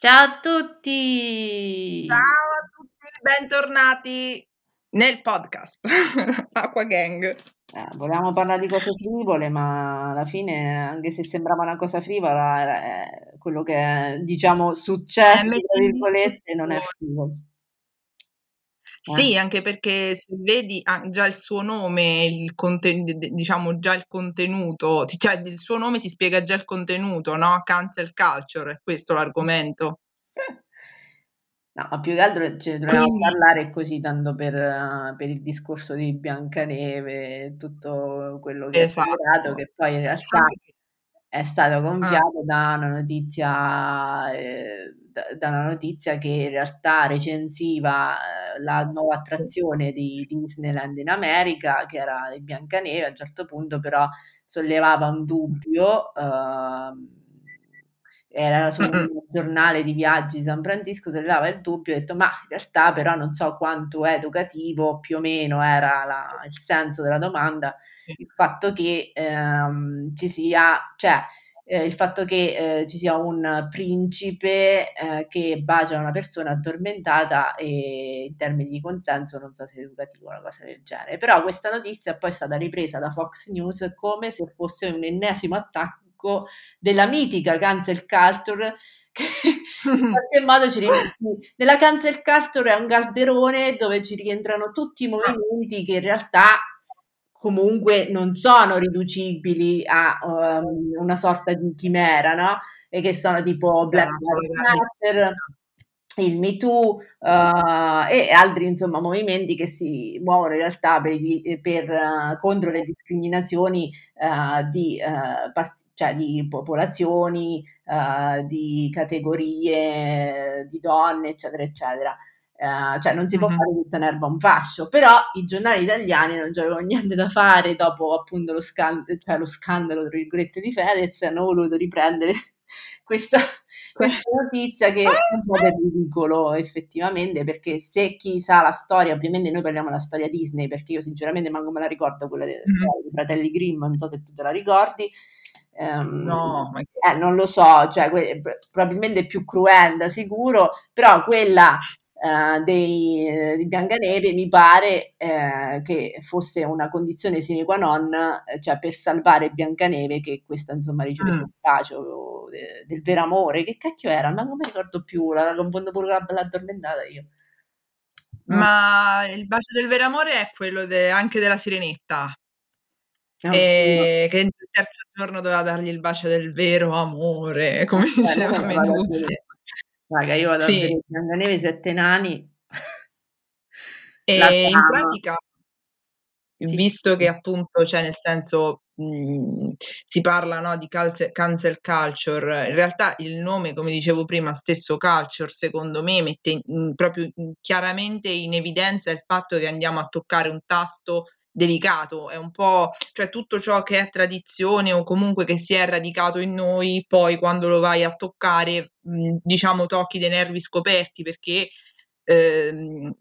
Ciao a tutti! Ciao a tutti, bentornati nel podcast Acqua Gang. Eh, volevamo parlare di cose frivole, ma alla fine, anche se sembrava una cosa frivola, è quello che è, diciamo, successo, Eh, non è frivolo. Sì, anche perché se vedi ah, già il suo nome, il d- d- diciamo già il contenuto, ti- cioè il suo nome ti spiega già il contenuto, no? Cancel culture, è questo l'argomento. No, ma più che altro ce ne troviamo Quindi, parlare così, tanto per, eh, per il discorso di Biancaneve e tutto quello che è generato, esatto. che poi in realtà Sai che- è stato ah, gonfiato da una notizia, eh, da, da una notizia che in realtà recensiva eh, la nuova attrazione di Disneyland in America, che era il Biancaneve, a un certo punto però sollevava un dubbio. ehm, era su un giornale di viaggi di San Francisco, sollevava il dubbio, ho detto, ma in realtà però non so quanto è educativo, più o meno era la- il senso della domanda. Il fatto che ehm, ci sia, cioè eh, il fatto che eh, ci sia un principe eh, che bacia una persona addormentata e in termini di consenso non so se è educativo o una cosa del genere. Però questa notizia poi è stata ripresa da Fox News come se fosse un ennesimo attacco della mitica cancel culture che in qualche modo ci rimetti nella cancel culture è un calderone dove ci rientrano tutti i movimenti che in realtà comunque non sono riducibili a um, una sorta di chimera, no? E che sono tipo Black Lives Matter, il Me Too uh, e altri insomma movimenti che si muovono in realtà per, per, uh, contro le discriminazioni uh, di, part- cioè di popolazioni, di categorie di donne, eccetera, eccetera. Uh, cioè non si può mm-hmm. fare tutta un'erba un fascio, però i giornali italiani non avevano niente da fare dopo appunto lo, scan- cioè lo scandalo tra virgolette di Fedez hanno voluto riprendere questa, questa notizia che è un po' del ridicolo effettivamente perché se chi sa la storia, ovviamente noi parliamo della storia Disney perché io sinceramente manco me la ricordo quella dei, mm-hmm. fratelli Grimm, non so se tu te la ricordi. Um, no, ma... eh, non lo so, cioè, que- probabilmente più cruenta sicuro, però quella Uh, dei, di Biancaneve mi pare uh, che fosse una condizione sine qua non, cioè per salvare Biancaneve che questa insomma ricevesse mm. il bacio de, del vero amore, che cacchio era? Ma non mi ricordo più, la confondo pure la bella addormentata io. Ma il bacio del vero amore è quello de, anche della sirenetta. Oh, e no. che il terzo giorno doveva dargli il bacio del vero amore, come eh, diceva Medusa. Raga, io vado sì. a vedere Biancaneve sette nani. E in pratica, sì. visto che appunto, cioè nel senso, mh, si parla no, di calze, cancel culture, in realtà il nome, come dicevo prima, stesso culture, secondo me mette in, proprio in, chiaramente in evidenza il fatto che andiamo a toccare un tasto delicato, è un po', cioè tutto ciò che è tradizione o comunque che si è radicato in noi, poi quando lo vai a toccare, mh, diciamo, tocchi dei nervi scoperti perché ehm,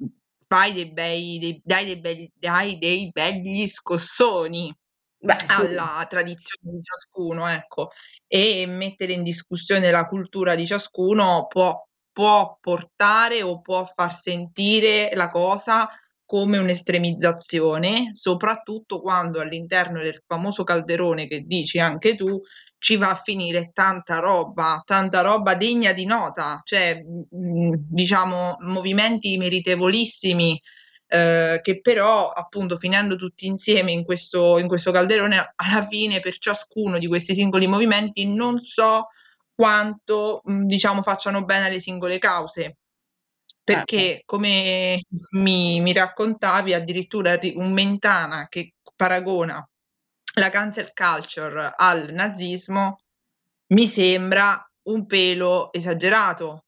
fai dei bei, dei, dai, dei belli, dai dei begli scossoni Beh, sì. alla tradizione di ciascuno, ecco, e mettere in discussione la cultura di ciascuno può, può portare o può far sentire la cosa come un'estremizzazione, soprattutto quando all'interno del famoso calderone che dici anche tu ci va a finire tanta roba, tanta roba degna di nota, cioè mh, diciamo movimenti meritevolissimi eh, che però appunto finendo tutti insieme in questo, in questo calderone alla fine per ciascuno di questi singoli movimenti non so quanto mh, diciamo facciano bene alle singole cause perché come mi, mi, raccontavi addirittura un Mentana che paragona la cancel culture al nazismo mi sembra un pelo esagerato.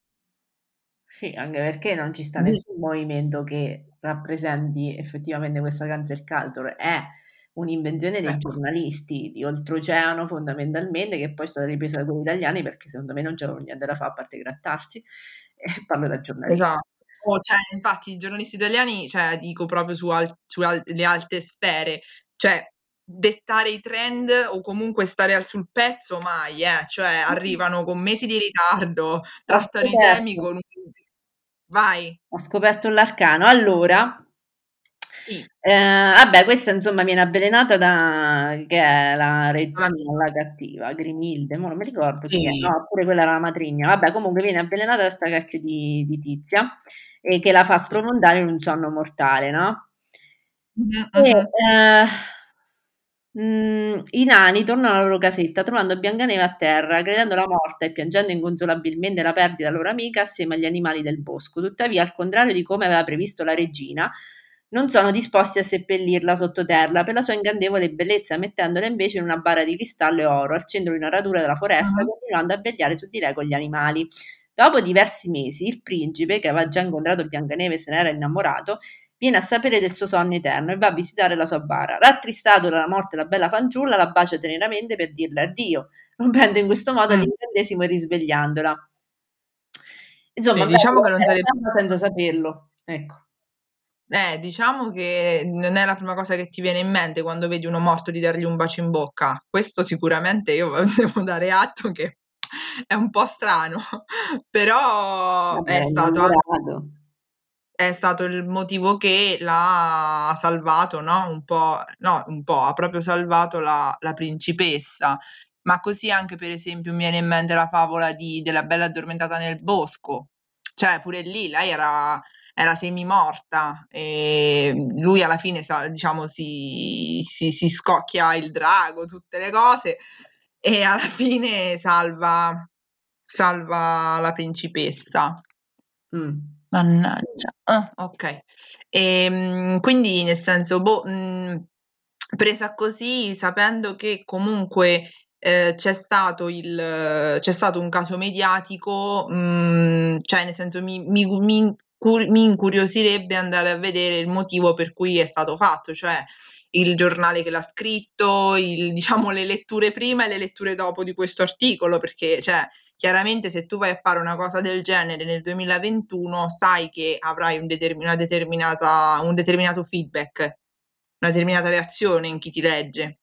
Sì, anche perché non ci sta nessun sì. movimento che rappresenti effettivamente questa cancel culture, è un'invenzione dei ecco. giornalisti di oltreoceano fondamentalmente che poi è stata ripresa da quelli italiani perché secondo me non c'erano niente da fare a parte grattarsi parlo da giornalista. Esatto. Oh, cioè, infatti i giornalisti italiani, cioè, dico proprio su, al, su al, alte sfere, cioè dettare i trend o comunque stare sul pezzo mai, eh, cioè arrivano con mesi di ritardo, trattano i temi con Vai. Ho scoperto l'arcano. Allora, sì. eh, vabbè, questa insomma viene avvelenata da che è la regina, la cattiva, Grimilde, non mi ricordo chi è, no, oppure quella era la matrigna. Vabbè, comunque viene avvelenata da questa cacchio di, di tizia e che la fa sprofondare in un sonno mortale, no? Mm-hmm. E, eh, Mm, I nani tornano alla loro casetta trovando Biancaneve a terra, credendola morta e piangendo inconsolabilmente la perdita della loro amica assieme agli animali del bosco. Tuttavia, al contrario di come aveva previsto la regina, non sono disposti a seppellirla sottoterra per la sua ingannevole bellezza, mettendola invece in una bara di cristallo e oro al centro di una radura della foresta, uh-huh. continuando a vegliare su di lei con gli animali. Dopo diversi mesi, il principe, che aveva già incontrato Biancaneve e se ne era innamorato, viene a sapere del suo sonno eterno e va a visitare la sua bara. Rattristato dalla morte della bella fanciulla, la bacia teneramente per dirle addio, rompendo in questo modo mm. l'incantesimo e risvegliandola. Insomma, sì, diciamo che non sarebbe senza saperlo. Ecco. Eh, diciamo che non è la prima cosa che ti viene in mente quando vedi uno morto di dargli un bacio in bocca. Questo sicuramente io devo dare atto che è un po' strano, però Vabbè, è stato anche è stato il motivo che l'ha salvato, no? Un po', no, un po', ha proprio salvato la, la principessa. Ma così anche, per esempio, mi viene in mente la favola di, della bella addormentata nel bosco. Cioè, pure lì lei era, era semi-morta e lui alla fine, diciamo, si, si, si scocchia il drago, tutte le cose e alla fine salva, salva la principessa. Mm. Mannaggia. Ah, okay. Ehm, quindi nel senso, boh, mhmm, presa così, sapendo che comunque, ehm, c'è stato il c'è stato un caso mediatico, mhmm, cioè nel senso mi mi mi mi incuriosirebbe andare a vedere il motivo per cui è stato fatto, cioè il giornale che l'ha scritto, il diciamo le letture prima e le letture dopo di questo articolo, perché cioè Chiaramente se tu vai a fare una cosa del genere nel 2021 sai che avrai un, determin- un determinato feedback, una determinata reazione in chi ti legge.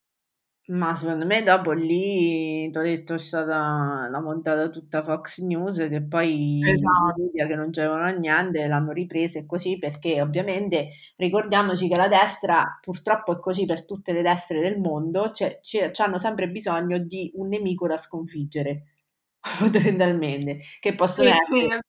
Ma secondo me dopo lì, ti ho detto, è stata la montata tutta Fox News che poi esatto. i media che non c'erano niente l'hanno ripresa e così perché ovviamente ricordiamoci che la destra purtroppo è così per tutte le destre del mondo, cioè, hanno sempre bisogno di un nemico da sconfiggere fondamentalmente, che possono sì, essere...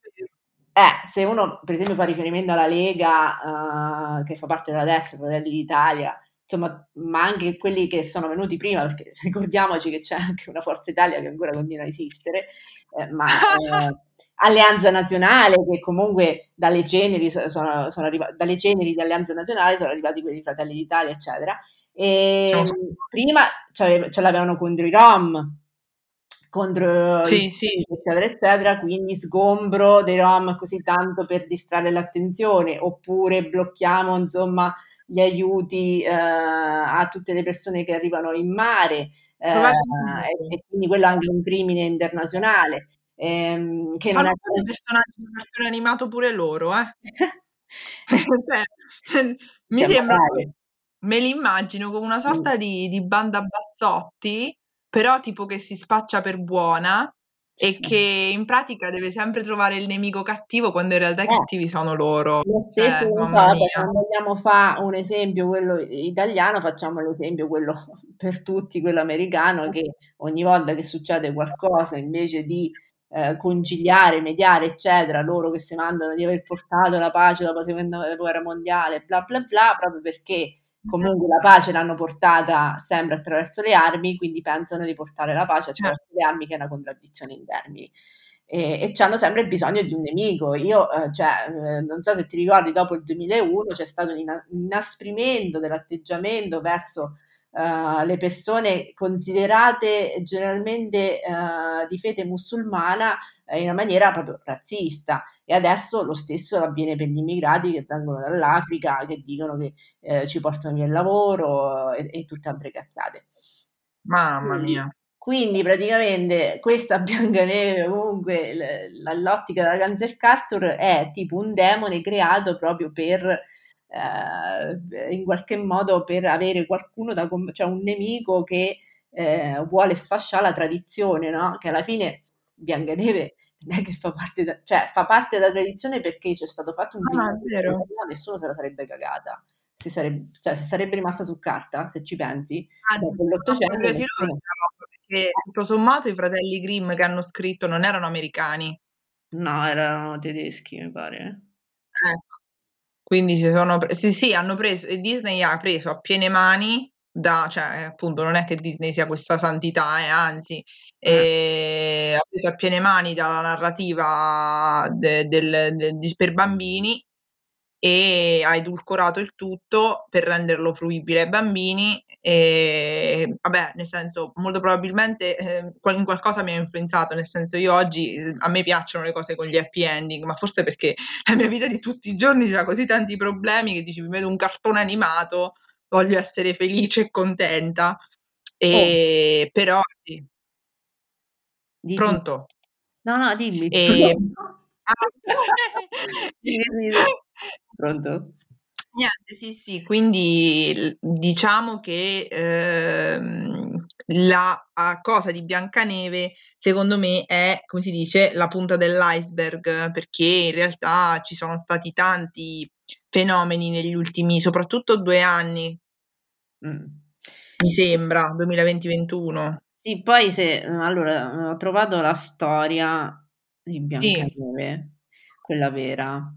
Eh, se uno per esempio fa riferimento alla Lega, uh, che fa parte della destra, Fratelli d'Italia, insomma, ma anche quelli che sono venuti prima, perché ricordiamoci che c'è anche una Forza Italia che ancora continua a esistere, eh, ma eh, Alleanza Nazionale, che comunque dalle ceneri, sono, sono arrivati, dalle ceneri di Alleanza Nazionale sono arrivati quelli di Fratelli d'Italia, eccetera. E prima ce l'avevano contro i Rom, contro sì, sì. eccetera eccetera quindi sgombro dei rom così tanto per distrarre l'attenzione oppure blocchiamo insomma gli aiuti eh, a tutte le persone che arrivano in mare eh, e, e, quindi quello è anche un crimine internazionale ehm, che Fanno non è dei personaggi di cartone animato pure loro eh. Cioè, mi sembra me li immagino come una sorta di, di banda bassotti però tipo che si spaccia per buona e sì. che in pratica deve sempre trovare il nemico cattivo quando in realtà i eh. cattivi sono loro. Lo stesso eh, quando vogliamo fare un esempio quello italiano, facciamo l'esempio quello per tutti, quello americano, che ogni volta che succede qualcosa invece di eh, conciliare, mediare, eccetera, loro che si mandano di aver portato la pace dopo la seconda guerra mondiale, bla bla bla, proprio perché comunque la pace l'hanno portata sempre attraverso le armi, quindi pensano di portare la pace attraverso certo. le armi, che è una contraddizione in termini. E, e hanno sempre bisogno di un nemico. Io, eh, cioè, eh, non so se ti ricordi, dopo il 2001 c'è stato un inasprimento dell'atteggiamento verso uh, le persone considerate generalmente uh, di fede musulmana in una maniera proprio razzista e adesso lo stesso avviene per gli immigrati che vengono dall'Africa, che dicono che eh, ci portano via il lavoro e, e tutte altre cacchiate. Mamma mia. Quindi praticamente questa Biancaneve, comunque l'ottica della Cancer Carter è tipo un demone creato proprio per eh, in qualche modo per avere qualcuno da, cioè un nemico che eh, vuole sfasciare la tradizione, no? Che alla fine Biancaneve non è che fa parte, da, cioè fa parte della tradizione perché c'è stato fatto un ah, video, nessuno se la sarebbe cagata. Se sarebbe, cioè, se sarebbe, rimasta su carta, se ci pensi, ah, dell'Ottocento. Perché tutto sommato i fratelli Grimm che hanno scritto non erano americani. No, erano tedeschi, mi pare. Ecco. Quindi si sono pre- sì, sì, hanno preso Disney ha preso a piene mani da, cioè appunto non è che Disney sia questa santità, eh, anzi, eh. ha preso a piene mani dalla narrativa de, del, de, de, per bambini e ha edulcorato il tutto per renderlo fruibile ai bambini e vabbè nel senso molto probabilmente eh, in qualcosa mi ha influenzato nel senso io oggi eh, a me piacciono le cose con gli happy ending ma forse perché la mia vita di tutti i giorni ha così tanti problemi che dici mi vedo un cartone animato voglio essere felice e contenta e oh. però sì. Di, pronto no no dimmi e... Pronto? Niente, sì, sì, quindi diciamo che ehm, la cosa di Biancaneve, secondo me, è, come si dice, la punta dell'iceberg, perché in realtà ci sono stati tanti fenomeni negli ultimi, soprattutto due anni, mm. mi sembra, 2020-21. Sì, poi se, allora, ho trovato la storia di Biancaneve, sì. quella vera,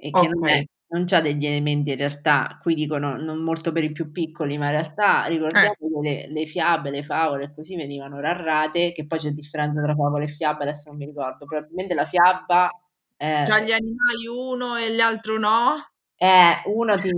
e che okay. non, è, non c'ha degli elementi in realtà, qui dicono non molto per i più piccoli, ma in realtà ricordiamo eh. che le, le, fiabe, le favole così venivano narrate, che poi c'è differenza tra favole e fiabe, adesso non mi ricordo, probabilmente la fiaba... Eh, Già gli animali uno e l'altro no? Eh, uno ti,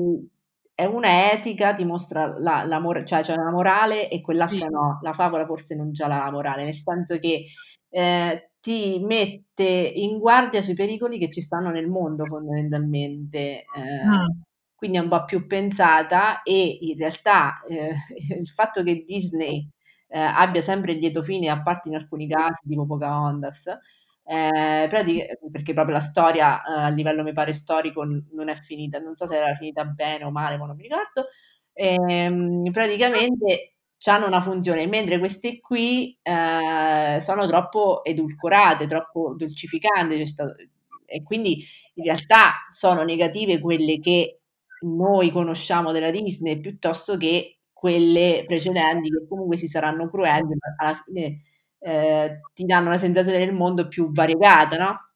è una etica, ti mostra la, la mor- cioè c'è una morale e quell'altra sì. no, la favola forse non c'ha la morale, nel senso che eh, ti mette in guardia sui pericoli che ci stanno nel mondo fondamentalmente. Eh, mm. Quindi è un po' più pensata e in realtà eh, il fatto che Disney eh, abbia sempre il lieto fine, a parte in alcuni casi, tipo Pocahontas, eh, perché proprio la storia eh, a livello mi pare storico non è finita, non so se era finita bene o male, ma non mi ricordo. Ehm, praticamente hanno una funzione, mentre queste qui eh, sono troppo edulcorate, troppo dolcificante, e quindi in realtà sono negative quelle che noi conosciamo della Disney piuttosto che quelle precedenti che comunque si saranno cruenti, ma alla fine eh, ti danno una sensazione del mondo più variegata, no?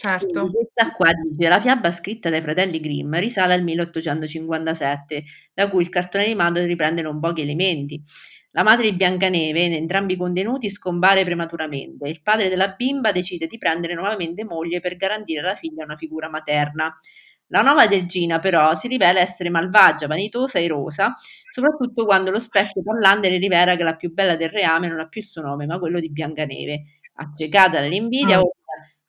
Certo. Quindi questa qua dice, la fiaba scritta dai fratelli Grimm risale al 1857, da cui il cartone animato riprende non pochi elementi. La madre di Biancaneve, in entrambi i contenuti, scompare prematuramente. Il padre della bimba decide di prendere nuovamente moglie per garantire alla figlia una figura materna. La nuova regina, però, si rivela essere malvagia, vanitosa e irosa, soprattutto quando lo specchio parlante le rivela che la più bella del reame non ha più il suo nome, ma quello di Biancaneve. Accecata dall'invidia, mm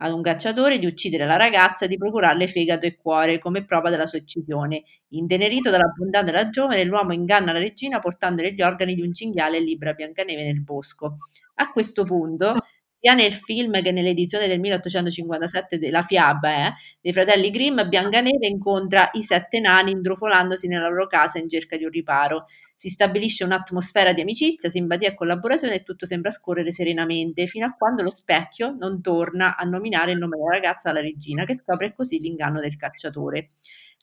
ad un cacciatore di uccidere la ragazza e di procurarle fegato e cuore come prova della sua uccisione. Intenerito dalla bontà della giovane, l'uomo inganna la regina portandole gli organi di un cinghiale e libera Biancaneve nel bosco. A questo punto, sia nel film che nell'edizione del 1857 della fiaba eh, dei fratelli Grimm, Biancaneve incontra i sette nani indrufolandosi nella loro casa in cerca di un riparo. Si stabilisce un'atmosfera di amicizia, simpatia e collaborazione e tutto sembra scorrere serenamente, fino a quando lo specchio non torna a nominare il nome della ragazza alla regina, che scopre così l'inganno del cacciatore.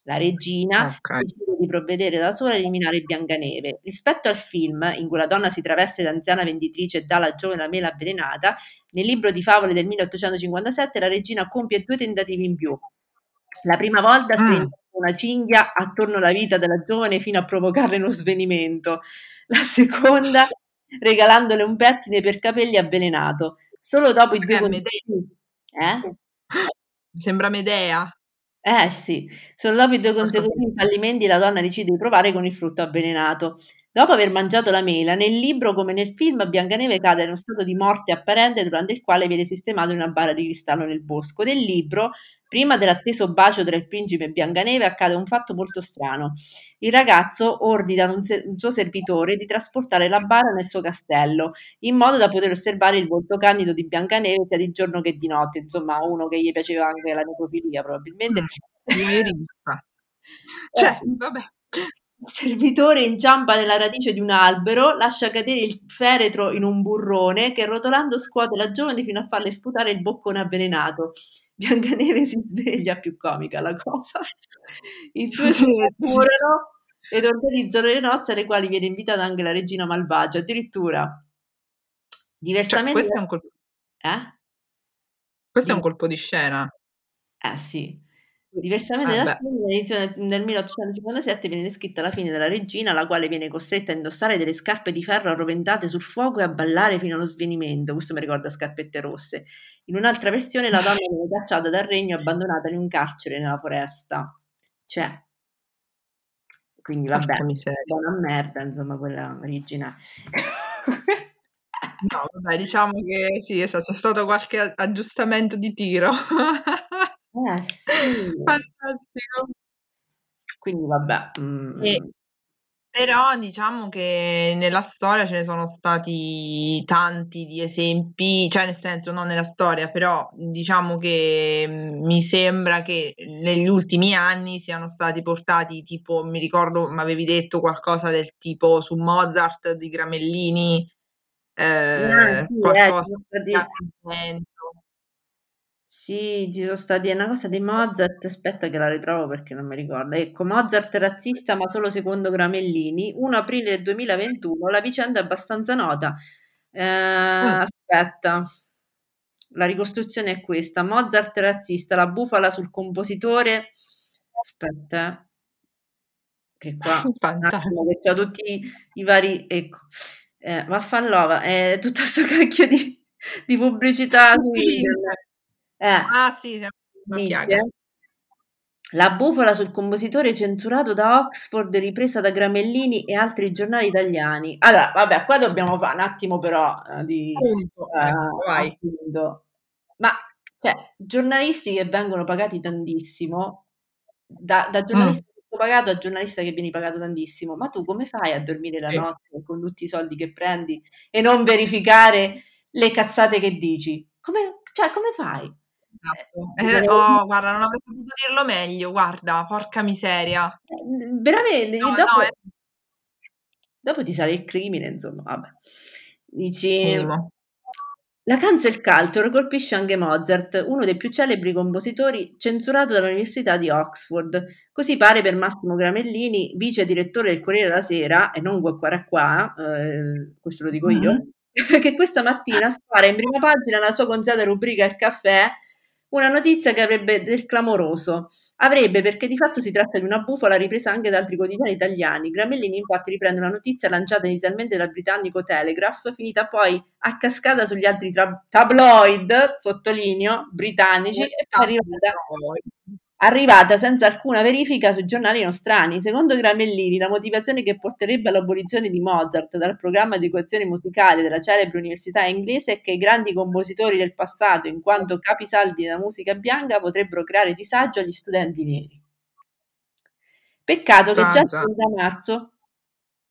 La regina okay. decide di provvedere da sola a eliminare Biancaneve. Rispetto al film, in cui la donna si traveste da anziana venditrice e dà la giovane mela avvelenata, nel libro di favole del 1857 la regina compie due tentativi in più. La prima volta mm. si una cinghia attorno alla vita della giovane fino a provocarle uno svenimento. La seconda, regalandole un pettine per capelli avvelenato. Solo dopo i due consigli... Eh? Sembra Medea. Eh sì, solo dopo i due consecutivi fallimenti la donna decide di provare con il frutto avvelenato. Dopo aver mangiato la mela, nel libro come nel film Biancaneve cade in uno stato di morte apparente durante il quale viene sistemato in una bara di cristallo nel bosco. Nel libro Prima dell'atteso bacio tra il principe e Biancaneve accade un fatto molto strano. Il ragazzo ordina a un, se- un, suo servitore di trasportare la bara nel suo castello, in modo da poter osservare il volto candido di Biancaneve sia di giorno che di notte. Insomma, uno che gli piaceva anche la necrofilia, probabilmente. Mm, Cioè, vabbè. Il servitore inciampa nella radice di un albero, lascia cadere il feretro in un burrone che rotolando scuote la giovane fino a farle sputare il boccone avvelenato. Biancaneve si sveglia, più comica la cosa. I due si curano ed organizzano le nozze alle quali viene invitata anche la regina malvagia. Addirittura, Cioè, diversamente... questo è un colpo, Eh? questo è un colpo di scena. Eh sì. Diversamente Eh dal film, nell'edizione del 1857 viene descritta la fine della regina, la quale viene costretta a indossare delle scarpe di ferro arroventate sul fuoco e a ballare fino allo svenimento. Questo mi ricorda Scarpette Rosse. In un'altra versione la donna viene cacciata dal regno e abbandonata in un carcere nella foresta. Cioè, quindi vabbè, miseria. buona merda, insomma, quella originale. No, vabbè, diciamo che sì, esatto, c'è stato qualche aggiustamento di tiro. Eh sì. Fantastico. Quindi vabbè. mm, E- Però diciamo che nella storia ce ne sono stati tanti di esempi, cioè nel senso non nella storia, però diciamo che mm, mi sembra che negli ultimi anni siano stati portati tipo, mi ricordo, mi avevi detto qualcosa del tipo su Mozart di Gramellini, ah, eh, sì, eh, qualcosa sono di. Sì, ci sono stati è una cosa di Mozart, aspetta che la ritrovo perché non mi ricordo. Ecco, Mozart razzista ma solo secondo Gramellini, 1 aprile 2021, la vicenda è abbastanza nota. Eh, Mm. aspetta, la ricostruzione è questa, Mozart razzista, la bufala sul compositore, aspetta, eh, che qua, un attimo, Fantastico. che ho tutti i vari, ecco, eh, Vaffanlova, è tutto sto cacchio di, di pubblicità su Sì. internet. Eh, Ah sì, siamo una piaga. dice la bufala sul compositore censurato da Oxford ripresa da Gramellini e altri giornali italiani. Allora, vabbè, qua dobbiamo fare un attimo però eh, di Punto. eh, Ecco. Ma cioè, giornalisti che vengono pagati tantissimo, da, da Mm. giornalista pagato a giornalista che vieni pagato tantissimo, ma tu come fai a dormire la Sì. notte con tutti i soldi che prendi e non verificare le cazzate che dici? Come, cioè, come fai? Esatto. Eh, Eh, bisogna- oh, guarda, non avrei potuto dirlo meglio, guarda, porca miseria. Eh, Veramente, No, dopo, no, è dopo ti sale il crimine, insomma, vabbè. Dici, minimo. la cancel culture colpisce anche Mozart, uno dei più celebri compositori censurato dall'Università di Oxford. Così pare per Massimo Gramellini, vice direttore del Corriere della Sera, e non qua qua, eh, questo lo dico io, Mhm. che questa mattina spara in prima pagina la sua consueta rubrica Il caffè una notizia che avrebbe del clamoroso. Avrebbe perché di fatto si tratta di una bufala ripresa anche da altri quotidiani italiani. Gramellini infatti riprende una notizia lanciata inizialmente dal britannico Telegraph, finita poi a cascata sugli altri tra- tabloid, sottolineo, britannici, e poi arrivata arrivata senza alcuna verifica sui giornali nostrani. Secondo Gramellini, la motivazione che porterebbe all'abolizione di Mozart dal programma di educazione musicale della celebre università inglese è che i grandi compositori del passato, in quanto capisaldi della musica bianca, potrebbero creare disagio agli studenti neri. Peccato che già il Zanza. 30 marzo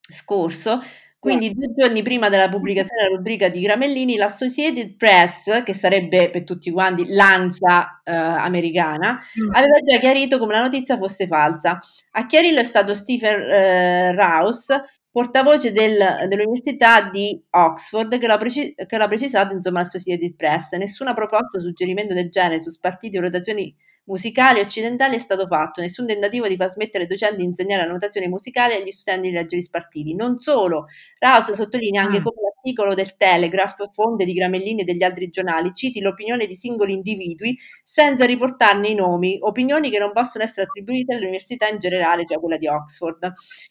scorso, quindi due giorni prima della pubblicazione della rubrica di Gramellini, l'Associated Press, che sarebbe per tutti quanti l'ANSA eh, americana, Mm. aveva già chiarito come la notizia fosse falsa. A chiarirlo è stato Stephen eh, Rouse, portavoce del- dell'Università di Oxford, che l'ha, preci- che l'ha precisato insomma l'Associated Press. Nessuna proposta o suggerimento del genere su spartiti o rotazioni musicali occidentali è stato fatto, nessun tentativo di far smettere ai docenti di insegnare la notazione musicale e agli studenti di leggere spartiti. Non solo, Rouse sottolinea anche Mm. come l'articolo del Telegraph, fonte di Gramellini e degli altri giornali, citi l'opinione di singoli individui senza riportarne i nomi, opinioni che non possono essere attribuite all'università in generale, cioè quella di Oxford.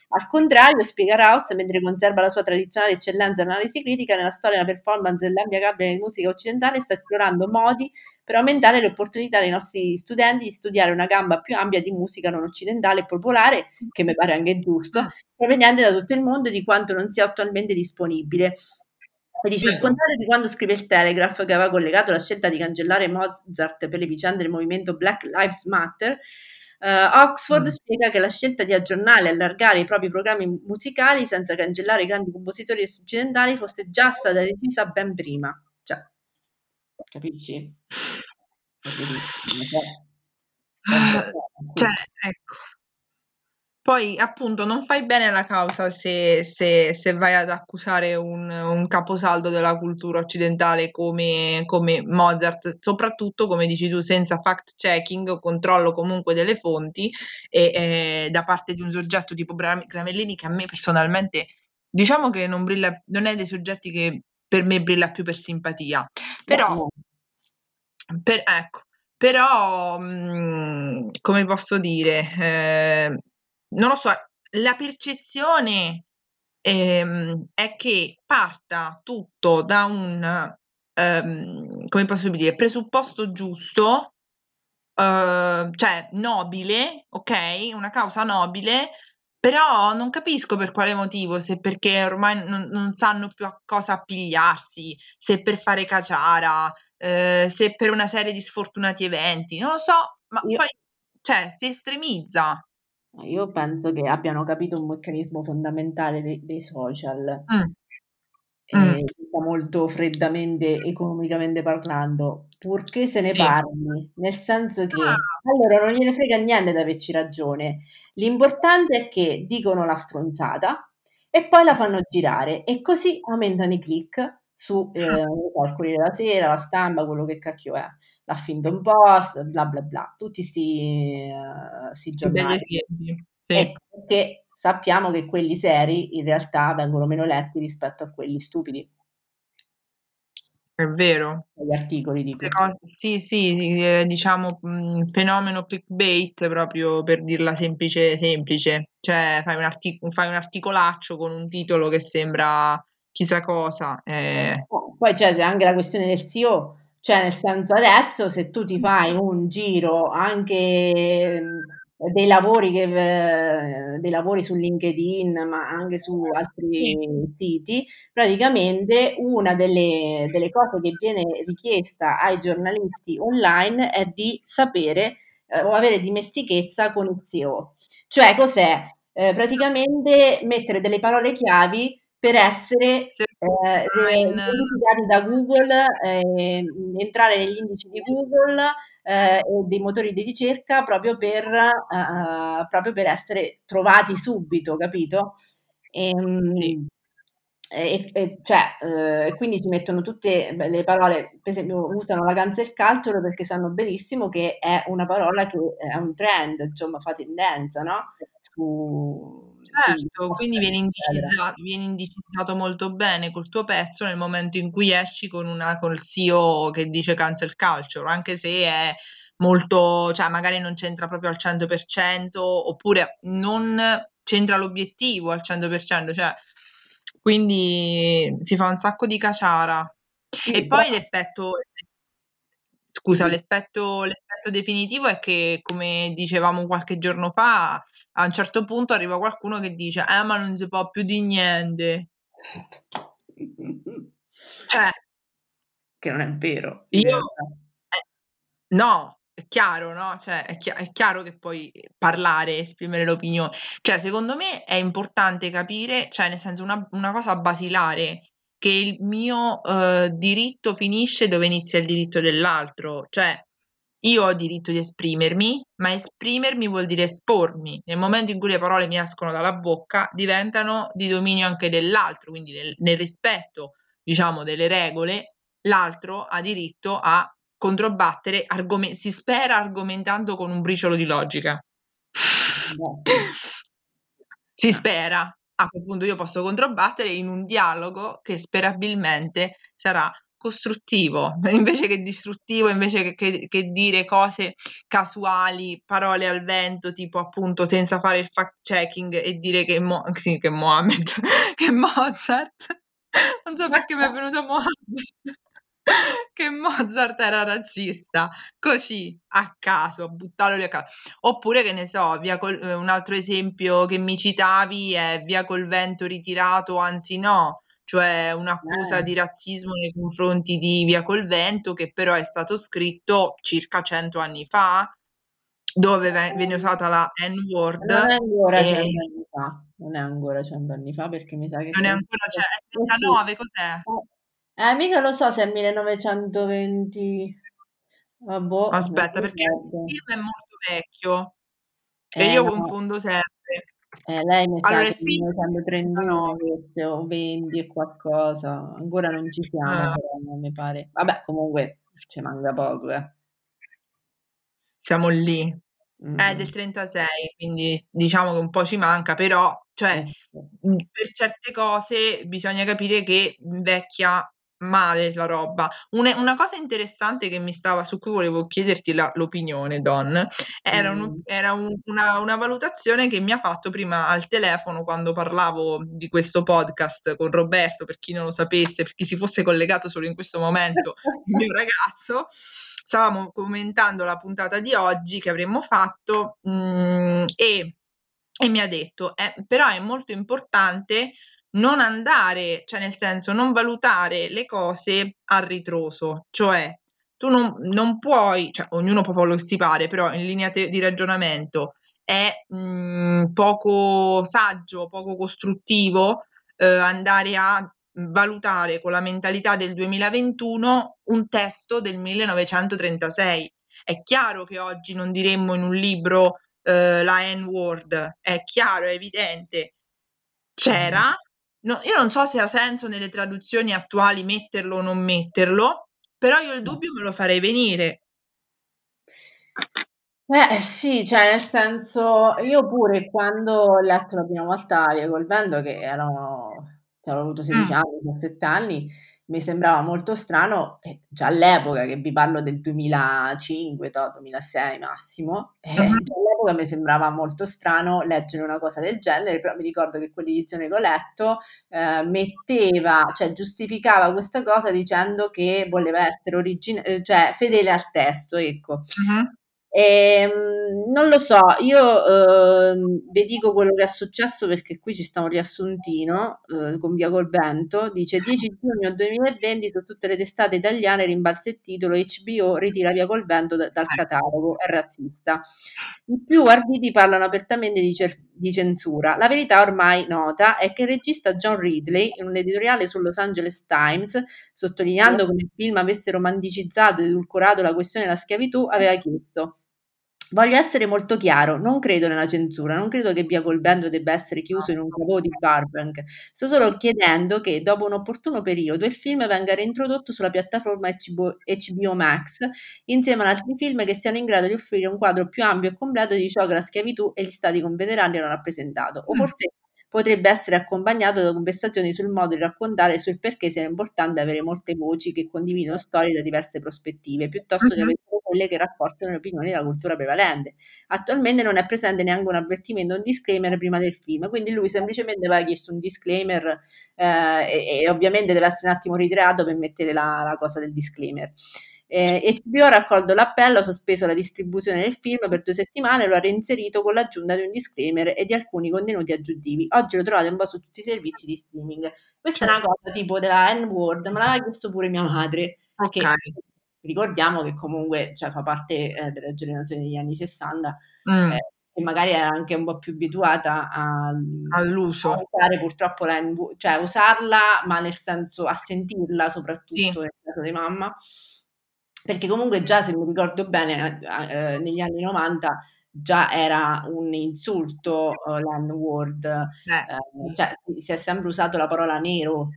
Al contrario, spiega Rouse, mentre conserva la sua tradizionale eccellenza nell'analisi critica, nella storia della performance dell'ampia gabbia di musica occidentale sta esplorando modi per aumentare le opportunità dei nostri studenti di studiare una gamba più ampia di musica non occidentale e popolare, che mi pare anche giusto, Mm. proveniente da tutto il mondo di quanto non sia attualmente disponibile. E dice, al contrario di quando scrive il Telegraph, che aveva collegato la scelta di cancellare Mozart per le vicende del movimento Black Lives Matter, eh, Oxford Mm. spiega che la scelta di aggiornare e allargare i propri programmi musicali senza cancellare i grandi compositori occidentali fosse già stata decisa ben prima. Capisci? Ah, cioè, ecco. poi appunto non fai bene la causa se, se, se vai ad accusare un, un, caposaldo della cultura occidentale come, come, Mozart, soprattutto come dici tu, senza fact checking o controllo comunque delle fonti e, e da parte di un soggetto tipo Gramellini che a me personalmente diciamo che non brilla, non è dei soggetti che per me brilla più per simpatia, però per, ecco, però mh, mm, come posso dire eh, non lo so, la percezione ehm, è che parta tutto da un, ehm, come posso dire, presupposto giusto, eh, cioè nobile, ok? Una causa nobile, però non capisco per quale motivo, se perché ormai non, non sanno più a cosa appigliarsi, se per fare caciara, eh, se per una serie di sfortunati eventi, non lo so, ma Io... poi cioè, si estremizza. Io penso che abbiano capito un meccanismo fondamentale de- dei social, mm. Mm. molto freddamente economicamente parlando, purché se ne sì. parli, nel senso che ah. allora non gliene frega niente di averci ragione. L'importante è che dicono la stronzata e poi la fanno girare e così aumentano i click su eh, il Corriere della Sera, la stampa, quello che cacchio è l'Huffington Post, bla bla bla, tutti questi uh, giornali. Sì. Ecco, perché sappiamo che quelli seri in realtà vengono meno letti rispetto a quelli stupidi. È vero. Gli articoli di cose, sì, sì, eh, diciamo mh, fenomeno clickbait proprio per dirla semplice, semplice. Cioè fai un, artic- fai un articolaccio con un titolo che sembra chissà cosa. Eh. Oh, poi c'è anche la questione del SEO cioè, nel senso, adesso se tu ti fai un giro anche dei lavori, che, dei lavori su LinkedIn, ma anche su altri siti, praticamente una delle, delle cose che viene richiesta ai giornalisti online è di sapere eh, o avere dimestichezza con il SEO. Cioè, cos'è? Eh, praticamente mettere delle parole chiavi per essere eh, identificati da Google, eh, entrare negli indici di Google eh, e dei motori di ricerca proprio per, uh, proprio per essere trovati subito, capito? E, ehm, sì. E, e, cioè, eh, quindi ci mettono tutte le parole, per esempio usano la cancel culture perché sanno benissimo che è una parola che è un trend, insomma fa tendenza, no? Su, Certo, quindi viene indicizzato, viene indicizzato molto bene col tuo pezzo nel momento in cui esci con una col CEO che dice cancel culture, anche se è molto, cioè magari non c'entra proprio al 100%, oppure non c'entra l'obiettivo al 100%, cioè quindi si fa un sacco di caciara. Sì, e poi l'effetto scusa, l'effetto, l'effetto definitivo è che, come dicevamo qualche giorno fa, a un certo punto arriva qualcuno che dice eh ma non si può più di niente cioè che non è vero io eh, no è chiaro no? Cioè è, chi- è, chiaro che puoi parlare esprimere l'opinione. Cioè secondo me è importante capire cioè nel senso una, una cosa basilare che il mio uh, diritto finisce dove inizia il diritto dell'altro cioè io ho diritto di esprimermi, ma esprimermi vuol dire espormi. Nel momento in cui le parole mi escono dalla bocca, diventano di dominio anche dell'altro, quindi nel, nel rispetto, diciamo, delle regole, l'altro ha diritto a controbattere, argom- si spera argomentando con un briciolo di logica. si spera. A quel punto io posso controbattere in un dialogo che sperabilmente sarà costruttivo invece che distruttivo, invece che, che, che, dire cose casuali, parole al vento, tipo appunto senza fare il fact checking e dire che, Mo- sì, che Mohammed, che Mozart, non so perché mi è venuto Mohammed, che Mozart era razzista, così a caso, buttarlo lì a caso. Oppure che ne so, via col, eh, un altro esempio che mi citavi è via col vento ritirato, anzi no, cioè un'accusa eh. di razzismo nei confronti di Via col Vento, che però è stato scritto circa cento anni fa, dove viene usata la N-word. Non è ancora e... cento anni fa, non è ancora cento anni fa perché mi sa che... Non è ancora, cioè, è 39, cos'è? Eh, mica lo so se è 1920... Ah, Aspetta, perché il film è molto vecchio e io eh, confondo sempre. Eh, lei mi sa allora, che 1931 forse o 20 e qualcosa, ancora non ci siamo, ah. però non mi pare. Vabbè, comunque ci manca poco, eh. Siamo lì. Mm. È del 36, quindi diciamo che un po' ci manca, però cioè, per certe cose bisogna capire che invecchia male la roba. Una, una cosa interessante che mi stava, su cui volevo chiederti la, l'opinione, Don, era, un, mm. era un, una, una, valutazione che mi ha fatto prima al telefono quando parlavo di questo podcast con Roberto, per chi non lo sapesse, per chi si fosse collegato solo in questo momento, il mio ragazzo stavamo commentando la puntata di oggi che avremmo fatto mh, mm, e, e, mi ha detto, eh, però è molto importante non andare, cioè nel senso non valutare le cose a ritroso, cioè tu non, non puoi, cioè ognuno può che si pare, però in linea te- di ragionamento è mh, mm, poco saggio, poco costruttivo eh, andare a valutare con la mentalità del 2021 un testo del 1936. È chiaro che oggi non diremmo in un libro eh, la N-word, è chiaro, è evidente. C'era, no, io non so se ha senso nelle traduzioni attuali metterlo o non metterlo, però io il dubbio me lo farei venire. Eh sì, cioè nel senso, io pure quando ho letto la prima volta Via col vento, che erano cioè, avevo avuto 16 mm. anni, 17 anni, mi sembrava molto strano, eh, già all'epoca, che vi parlo del 2005, to, 2006 massimo, eh, già all'epoca mi sembrava molto strano leggere una cosa del genere, però mi ricordo che quell'edizione che ho letto eh, metteva, cioè giustificava questa cosa dicendo che voleva essere origine- eh, cioè fedele al testo, ecco. Mm-hmm. E, ehm, non lo so, io eh, vi dico quello che è successo perché qui ci sta un riassuntino eh, con Via col Vento. Dice 10 giugno 2020 su tutte le testate italiane rimbalza il titolo HBO ritira Via col Vento da, dal catalogo, è razzista. I più arditi parlano apertamente di, cer- di, censura. La verità ormai nota è che il regista John Ridley, in un editoriale sul Los Angeles Times, sottolineando come il film avesse romanticizzato ed edulcorato la questione della schiavitù, aveva chiesto Voglio essere molto chiaro, non credo nella censura, non credo che Via col vento debba essere chiuso in un cavo di Burbank. Sto solo chiedendo che, dopo un opportuno periodo, il film venga reintrodotto sulla piattaforma HBO, HBO Max, insieme ad altri film che siano in grado di offrire un quadro più ampio e completo di ciò che la schiavitù e gli stati confederali hanno rappresentato. O mm. forse potrebbe essere accompagnato da conversazioni sul modo di raccontare e sul perché sia importante avere molte voci che condividono storie da diverse prospettive, piuttosto che avere quelle che rafforzano le opinioni della cultura prevalente. Attualmente non è presente neanche un avvertimento, un disclaimer prima del film, quindi lui semplicemente aveva chiesto un disclaimer eh, e, e, ovviamente deve essere un attimo ritirato per mettere la, la cosa del disclaimer. Eh, HBO ha raccolto l'appello, ha sospeso la distribuzione del film per due settimane e lo ha reinserito con l'aggiunta di un disclaimer e di alcuni contenuti aggiuntivi. Oggi lo trovate un po' su tutti i servizi di streaming. Questa è una cosa tipo della N-word, ma l'aveva chiesto pure mia madre. Okay. Che ricordiamo che comunque cioè, fa parte eh, della generazione degli anni 60 mm. eh, e magari era anche un po' più abituata a, all'uso. A usare purtroppo la cioè usarla, ma nel senso a sentirla soprattutto sì. nel caso di mamma. Perché comunque già, se mi ricordo bene, eh, negli anni 90 già era un insulto uh, l'N-word, eh, cioè si, si, è sempre usato la parola nero.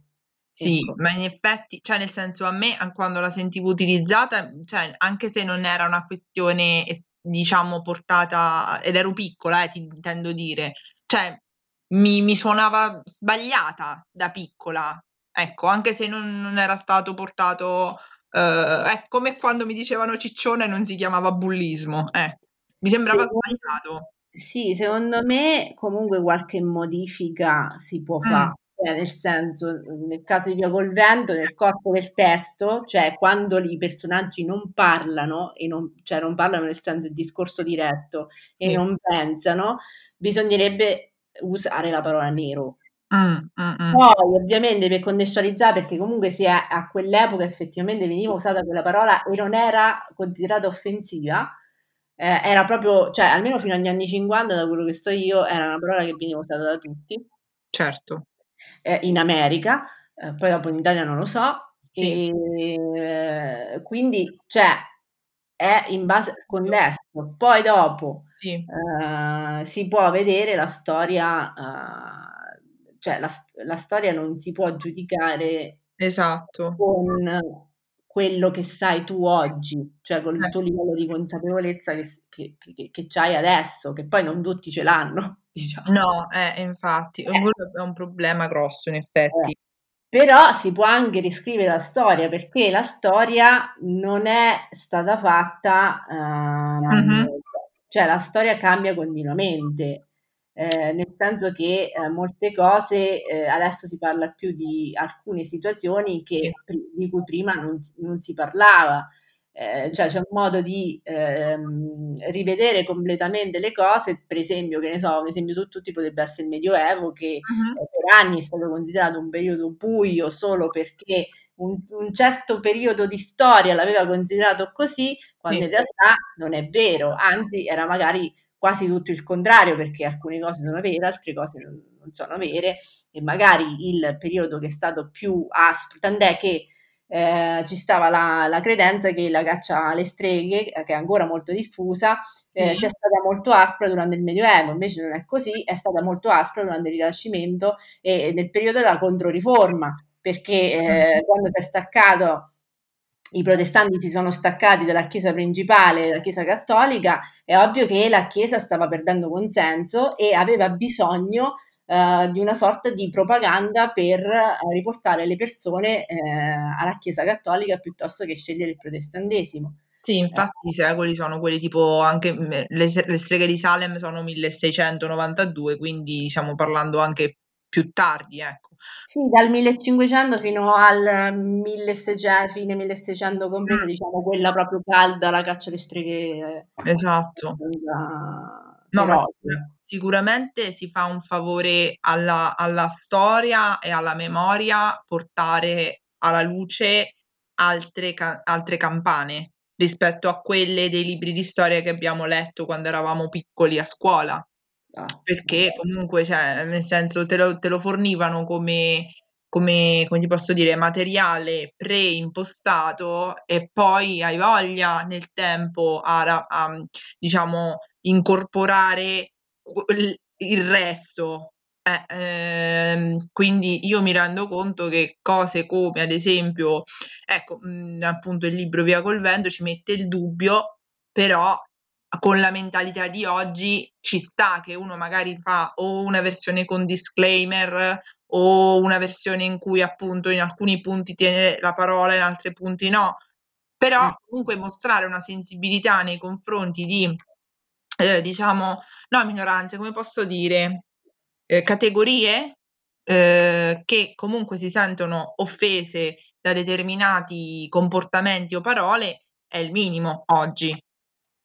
Sì, ecco. ma in effetti, cioè nel senso a me quando la sentivo utilizzata, cioè anche se non era una questione diciamo portata, ed ero piccola, eh, ti intendo dire, cioè mi, mi suonava sbagliata da piccola, ecco, anche se non, non era stato portato, eh, è come quando mi dicevano ciccione non si chiamava bullismo, eh, mi sembrava sì, sbagliato. Sì, secondo me comunque qualche modifica si può mm. fare cioè, nel senso, nel caso di Via col vento, nel corpo del testo, cioè quando i personaggi non parlano, e non, cioè non parlano nel senso del discorso diretto e non pensano, bisognerebbe usare la parola nero. Mm, mm, mm. Poi, ovviamente, per contestualizzare, perché comunque si è, a quell'epoca effettivamente veniva usata quella parola e non era considerata offensiva, eh, era proprio, cioè almeno fino agli anni 50, da quello che so io, era una parola che veniva usata da tutti. Certo eh, in America, eh, poi dopo in Italia non lo so, sì. e, eh, quindi cioè, è in base al contesto, questo. Poi dopo Sì. eh, si può vedere la storia, eh, cioè la, la storia non si può giudicare Esatto. con quello che sai tu oggi, cioè con il Eh. tuo livello di consapevolezza che, che, che, che c'hai adesso, che poi non tutti ce l'hanno, diciamo. No, eh, infatti, Eh. è un problema grosso in effetti. Eh. Però si può anche riscrivere la storia perché la storia non è stata fatta, uh, Mhm. cioè la storia cambia continuamente, eh, nel senso che eh, molte cose, eh, adesso si parla più di alcune situazioni che, di cui prima non, non si parlava. Eh, cioè c'è un modo di ehm, rivedere completamente le cose, per esempio, che ne so, un esempio su tutti potrebbe essere il Medioevo, che eh, per anni è stato considerato un periodo buio solo perché un, un certo periodo di storia l'aveva considerato così, quando Sì. in realtà non è vero, anzi era magari quasi tutto il contrario, perché alcune cose sono vere, altre cose non, non sono vere, e magari il periodo che è stato più aspro, tant'è che eh, ci stava la, la, credenza che la caccia alle streghe, che è ancora molto diffusa, eh, Sì. sia stata molto aspra durante il Medioevo, invece non è così, è stata molto aspra durante il Rinascimento e nel periodo della Controriforma, perché eh, quando si è staccato, i protestanti si sono staccati dalla Chiesa principale, dalla Chiesa cattolica, è ovvio che la Chiesa stava perdendo consenso e aveva bisogno Uh, di una sorta di propaganda per uh, riportare le persone uh, alla Chiesa Cattolica piuttosto che scegliere il protestantesimo. Sì, infatti i secoli sono quelli tipo anche le, le, streghe di Salem sono 1692, quindi stiamo parlando anche più tardi, ecco. Sì, dal 1500 fino al 1600, fine 1600 compresa, mm. diciamo quella proprio calda, la caccia alle streghe. Esatto. No, ma sicur- sicuramente si fa un favore alla, alla, storia e alla memoria portare alla luce altre, ca- altre, campane rispetto a quelle dei libri di storia che abbiamo letto quando eravamo piccoli a scuola. Ah, Perché comunque, cioè, nel senso, te lo, te lo fornivano come, come, come ti posso dire, materiale preimpostato e poi hai voglia nel tempo a, a diciamo, incorporare il resto. Eh, ehm, quindi io mi rendo conto che cose come ad esempio, ecco, mh, appunto il libro Via col vento ci mette il dubbio, però con la mentalità di oggi ci sta che uno magari fa o una versione con disclaimer o una versione in cui appunto in alcuni punti tiene la parola, in altri punti no, però comunque mostrare una sensibilità nei confronti di eh, diciamo, no, minoranze, come posso dire, eh, categorie eh, che comunque si sentono offese da determinati comportamenti o parole è il minimo oggi.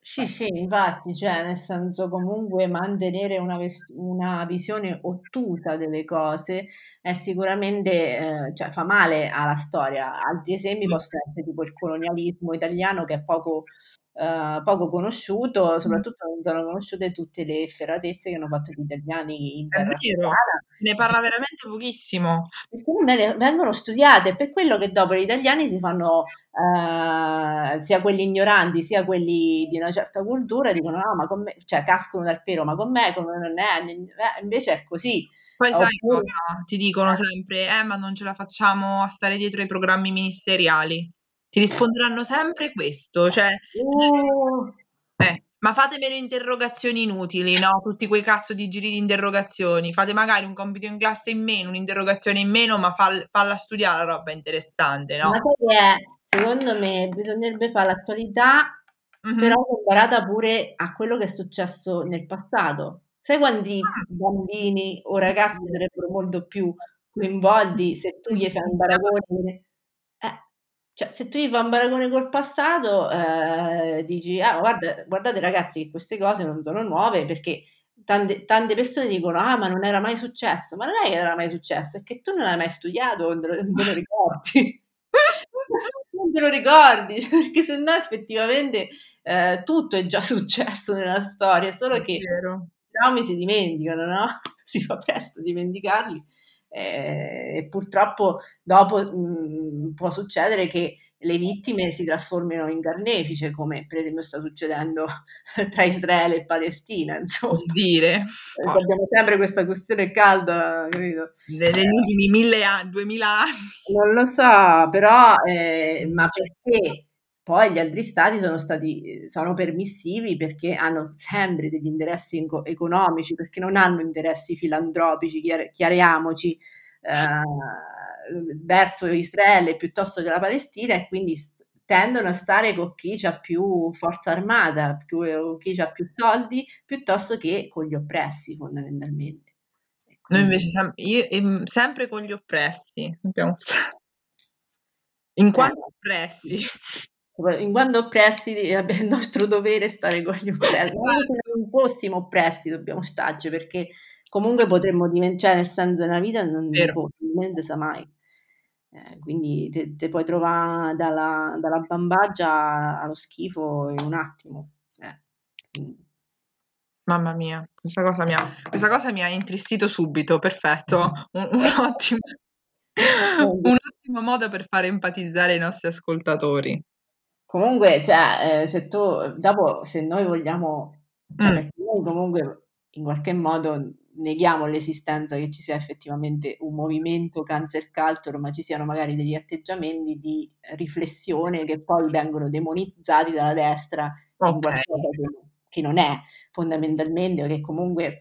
Sì, sì, infatti, cioè, nel senso comunque mantenere una, ves- una visione ottusa delle cose è sicuramente, eh, cioè, fa male alla storia. Altri esempi possono essere tipo il colonialismo italiano che è poco, eh, poco conosciuto, soprattutto non sono conosciute tutte le efferatezze che hanno fatto gli italiani in terra ne parla veramente pochissimo. Perché non vengono studiate, per quello che dopo gli italiani si fanno, eh, sia quelli ignoranti, sia quelli di una certa cultura, dicono no, ma con me, cioè cascano dal pero, ma con me come non è, Eh, invece è così. Poi sai cosa? Ti dicono sempre, eh, ma non ce la facciamo a stare dietro ai programmi ministeriali. Ti risponderanno sempre questo, cioè, Uh, eh, ma fate meno interrogazioni inutili, no? Tutti quei cazzo di giri di interrogazioni. Fate magari un compito in classe in meno, un'interrogazione in meno, ma fall- falla studiare la roba interessante, no? Ma che è? Secondo me bisognerebbe fare l'attualità, Mhm. però comparata pure a quello che è successo nel passato. Sai quanti bambini o ragazzi sarebbero molto più coinvolti se tu gli fai un paragone? Cioè, se tu gli fai un paragone col passato, eh, dici, ah, guarda, guardate ragazzi che queste cose non sono nuove perché tante, tante persone dicono, ah, ma non era mai successo. Ma non è che era mai successo, è che tu non hai mai studiato, non te lo, non te lo ricordi. non te lo ricordi, perché se no effettivamente eh, tutto è già successo nella storia, solo che i traumi si dimenticano, no? Si fa presto a dimenticarli. Eh, e purtroppo dopo mh, può succedere che le vittime si trasformino in carnefice, come per esempio sta succedendo tra Israele e Palestina, insomma. Dire. Eh, abbiamo sempre questa questione calda, capito? Negli ultimi mille anni, duemila anni. Non lo so, però, eh, ma perché poi gli altri stati sono stati, sono permissivi perché hanno sempre degli interessi economici, perché non hanno interessi filantropici, chiariamoci, eh, verso Israele piuttosto che la Palestina e quindi tendono a stare con chi ha più forza armata, più, chi ha più soldi, piuttosto che con gli oppressi fondamentalmente. Noi invece sem- io, sempre con gli oppressi, in eh, quanto eh, oppressi. In quanto oppressi è il nostro dovere stare con gli oppressi. Non fossimo oppressi dobbiamo starci perché comunque potremmo diventare, cioè nel senso nella vita non, non sa mai. Eh, quindi te, te, puoi trovare dalla, dalla, bambaggia allo schifo in un attimo. Eh. Mamma mia, questa cosa mi ha, questa cosa mi ha intristito subito, perfetto, un, un, ottimo, un ottimo modo per fare empatizzare i nostri ascoltatori. Comunque, cioè, eh, se tu, dopo, se noi vogliamo, cioè, mm. perché noi comunque in qualche modo neghiamo l'esistenza che ci sia effettivamente un movimento cancel culture, ma ci siano magari degli atteggiamenti di riflessione che poi vengono demonizzati dalla destra okay. in qualcosa che, che, non è fondamentalmente, o che comunque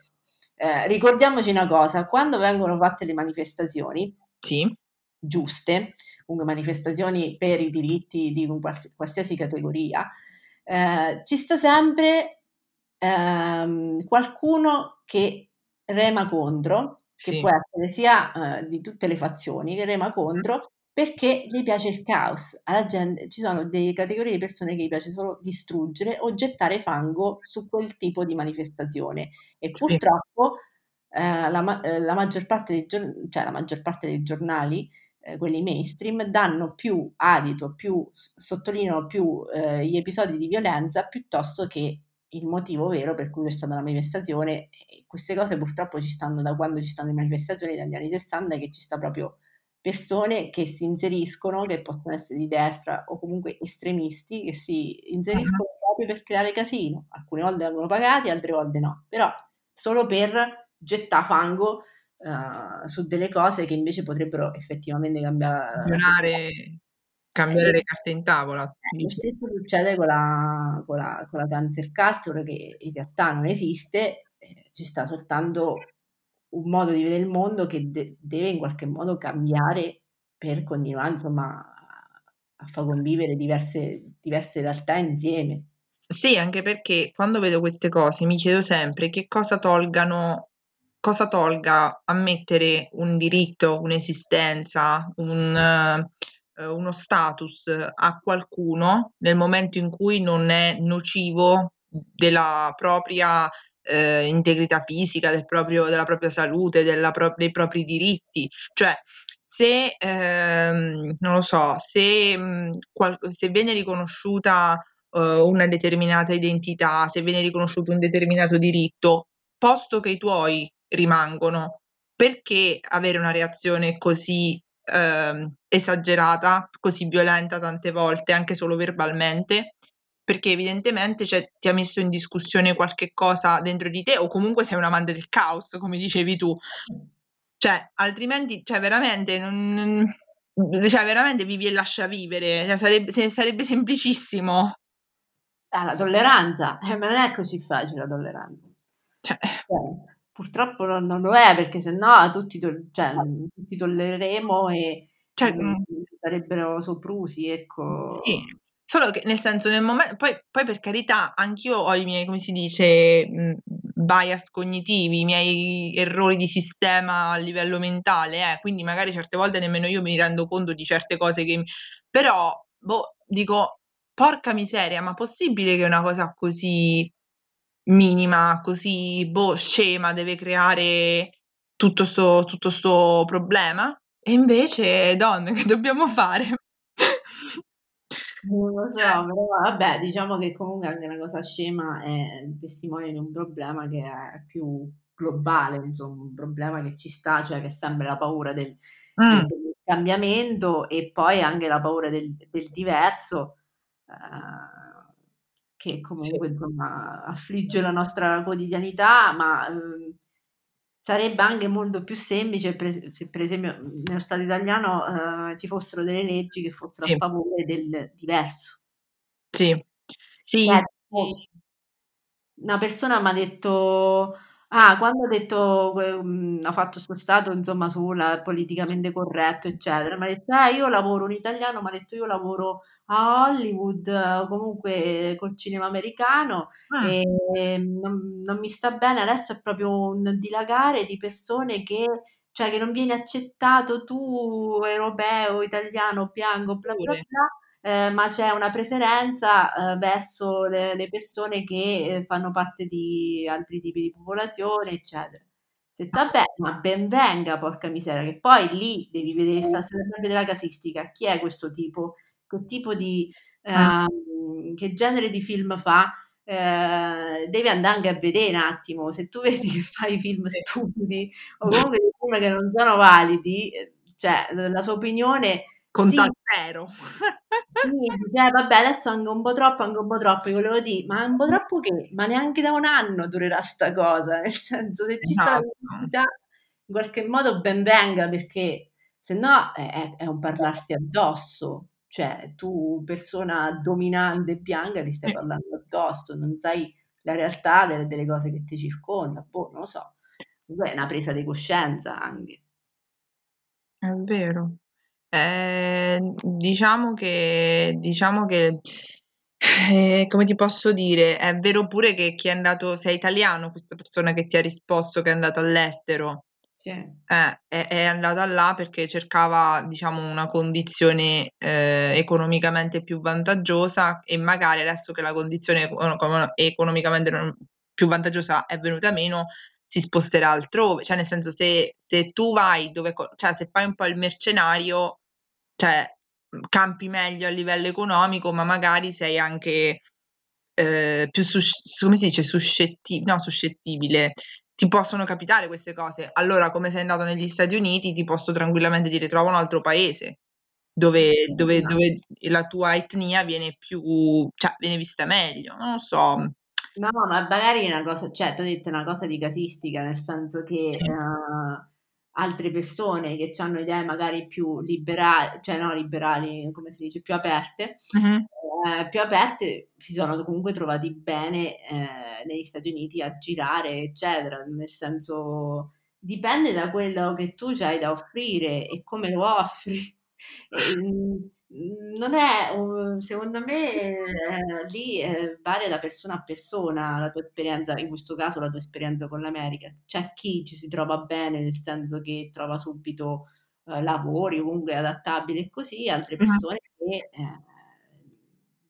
eh, ricordiamoci una cosa, quando vengono fatte le manifestazioni sì. Giuste, comunque manifestazioni per i diritti di quals- qualsiasi categoria, eh, ci sta sempre ehm, qualcuno che rema contro, che può essere sia eh, di tutte le fazioni, che rema contro perché gli piace il caos. Alla gente, ci sono delle categorie di persone che gli piace solo distruggere o gettare fango su quel tipo di manifestazione. E sì. purtroppo eh, la, eh, la, maggior dei, cioè la, maggior parte dei giornali, eh, quelli mainstream, danno più adito, più, sottolineano più eh, gli episodi di violenza piuttosto che il motivo vero per cui c'è stata la manifestazione. E queste cose purtroppo ci stanno da quando ci stanno le manifestazioni dagli anni 60 che ci sta proprio persone che si inseriscono, che possono essere di destra o comunque estremisti, che si inseriscono proprio per creare casino. Alcune volte vengono pagati, altre volte no, però solo per gettare fango uh, su delle cose che invece potrebbero effettivamente cambiare. Cambiare, cambiare le carte in tavola. Eh, lo stesso succede con la, con, la, con la cancer culture che in realtà non esiste, eh, ci sta soltanto un modo di vedere il mondo che de- deve in qualche modo cambiare per continuare insomma a far convivere diverse, diverse realtà insieme. Sì, anche perché quando vedo queste cose mi chiedo sempre che cosa tolgano, cosa tolga a mettere un diritto, un'esistenza, un, eh, uno status a qualcuno nel momento in cui non è nocivo della propria eh, integrità fisica, del proprio, della propria salute, pro- dei propri diritti. Cioè, se, ehm, non lo so, se, mh, mm, qual- se viene riconosciuta uh, una determinata identità, se viene riconosciuto un determinato diritto, posto che i tuoi rimangono, perché avere una reazione così ehm, esagerata, così violenta tante volte, anche solo verbalmente? perché evidentemente cioè, ti ha messo in discussione qualche cosa dentro di te o comunque sei un amante del caos, come dicevi tu. Cioè, altrimenti, cioè, veramente, non, cioè, veramente vivi e lascia vivere, cioè, sarebbe, sarebbe semplicissimo. Ah, la tolleranza, eh, ma non è così facile la tolleranza. Cioè. Purtroppo non, non, lo è, perché se no tutti, to- cioè, tutti tollereremo e, cioè, e mm. sarebbero soprusi, ecco. Sì. Solo che nel senso, nel momento, poi, poi per carità, anch'io ho i miei, come si dice, mh, bias cognitivi, i miei errori di sistema a livello mentale, eh, quindi magari certe volte nemmeno io mi rendo conto di certe cose che... Però, boh, dico, porca miseria, ma possibile che una cosa così minima, così, boh, scema deve creare tutto sto, tutto sto problema? E invece, donne, che dobbiamo fare? Non lo so, però vabbè, diciamo che comunque anche una cosa scema è testimone di un problema che è più globale, insomma, un problema che ci sta, cioè che è sempre la paura del, mm. del cambiamento e poi anche la paura del, del diverso, eh, che comunque Sì. insomma, affligge la nostra quotidianità, ma eh, sarebbe anche molto più semplice per se per esempio nello Stato italiano eh, ci fossero delle leggi che fossero a Sì. favore del diverso. Sì, sì, infatti una persona m'ha detto ah, quando ha detto que mhmm, ha fatto 'sto stato insomma sulla politicamente corretto, eccetera, m'ha detto: "Eh, io lavoro un italiano m'ha detto: "Io lavoro a Hollywood, comunque col cinema americano, Ah. e non non mi sta bene, adesso è proprio un dilagare di persone che cioè che non vieni accettato tu europeo, italiano, bianco, bla bla bla, ehm, ma c'è una preferenza, uhm, verso le le persone che, ehm, fanno parte di altri tipi di popolazione, eccetera. Detto: "Vabbè, ma ben venga, porca miseria", che poi lì devi vedere sta sempre della casistica, chi è questo tipo, che tipo di Mh. ehm, che genere di film fa, ehm, devi andà anche a vedere un attimo, se tu vedi che fa i film stupidi o comunque dei film che non sono validi, ehm, cioè la sua opinione Conta sì 0. sì, "Eh vabbè, adesso anche un po' troppo, anche un po' troppo". Gli volevo dì: "Ma un po' troppo che? Ma neanche da 1 anno durerà 'sta cosa, nel senso se ci sta la Esatto. in qualche modo ben venga, perché se no è è un parlarsi addosso. Cioè, tu persona dominante bianca ti stai parlando addosso, non sai la realtà delle delle cose che ti circonda. Boh, non lo so. È una presa di coscienza anche. È vero. Ehm, diciamo che diciamo che, eh, come ti posso dire, è vero pure che chi è andato se è italiano questa persona che ti ha risposto che è andato all'estero, Eh, è è andata là perché cercava, diciamo, una condizione, ehm, economicamente più vantaggiosa e magari adesso che la condizione economicamente più vantaggiosa è venuta meno, si sposterà altrove. Cioè, nel senso, se se tu vai dove cioè se fai un po' il mercenario, cioè, campi meglio a livello economico, ma magari sei anche, ehm, più susc come si dice, suscetti no suscettibile, ti possono capitare queste cose. Allora, come sei andato negli Stati Uniti, ti posso tranquillamente dire: trova un altro paese dove dove dove la tua etnia viene più cioè viene vista meglio, non lo so. No, ma magari è una cosa cioè t'ho detto è una cosa di casistica, nel senso che, Sì. Altre persone che c'hanno idee magari più libera cioè no liberali, come si dice, più aperte, Mh-mh. ehm, più aperte si sono comunque trovati bene, ehm, negli Stati Uniti a girare, eccetera. Nel senso, dipende da quello che tu c'hai da offrire e come lo offri. Mhmm, non è secondo me, ehm, lì, ehm, varia da persona a persona la tua esperienza, in questo caso la tua esperienza con l'America. C'è chi ci si trova bene, nel senso che trova subito, ehm, lavori, comunque è adattabile e così, altre persone che, ehm,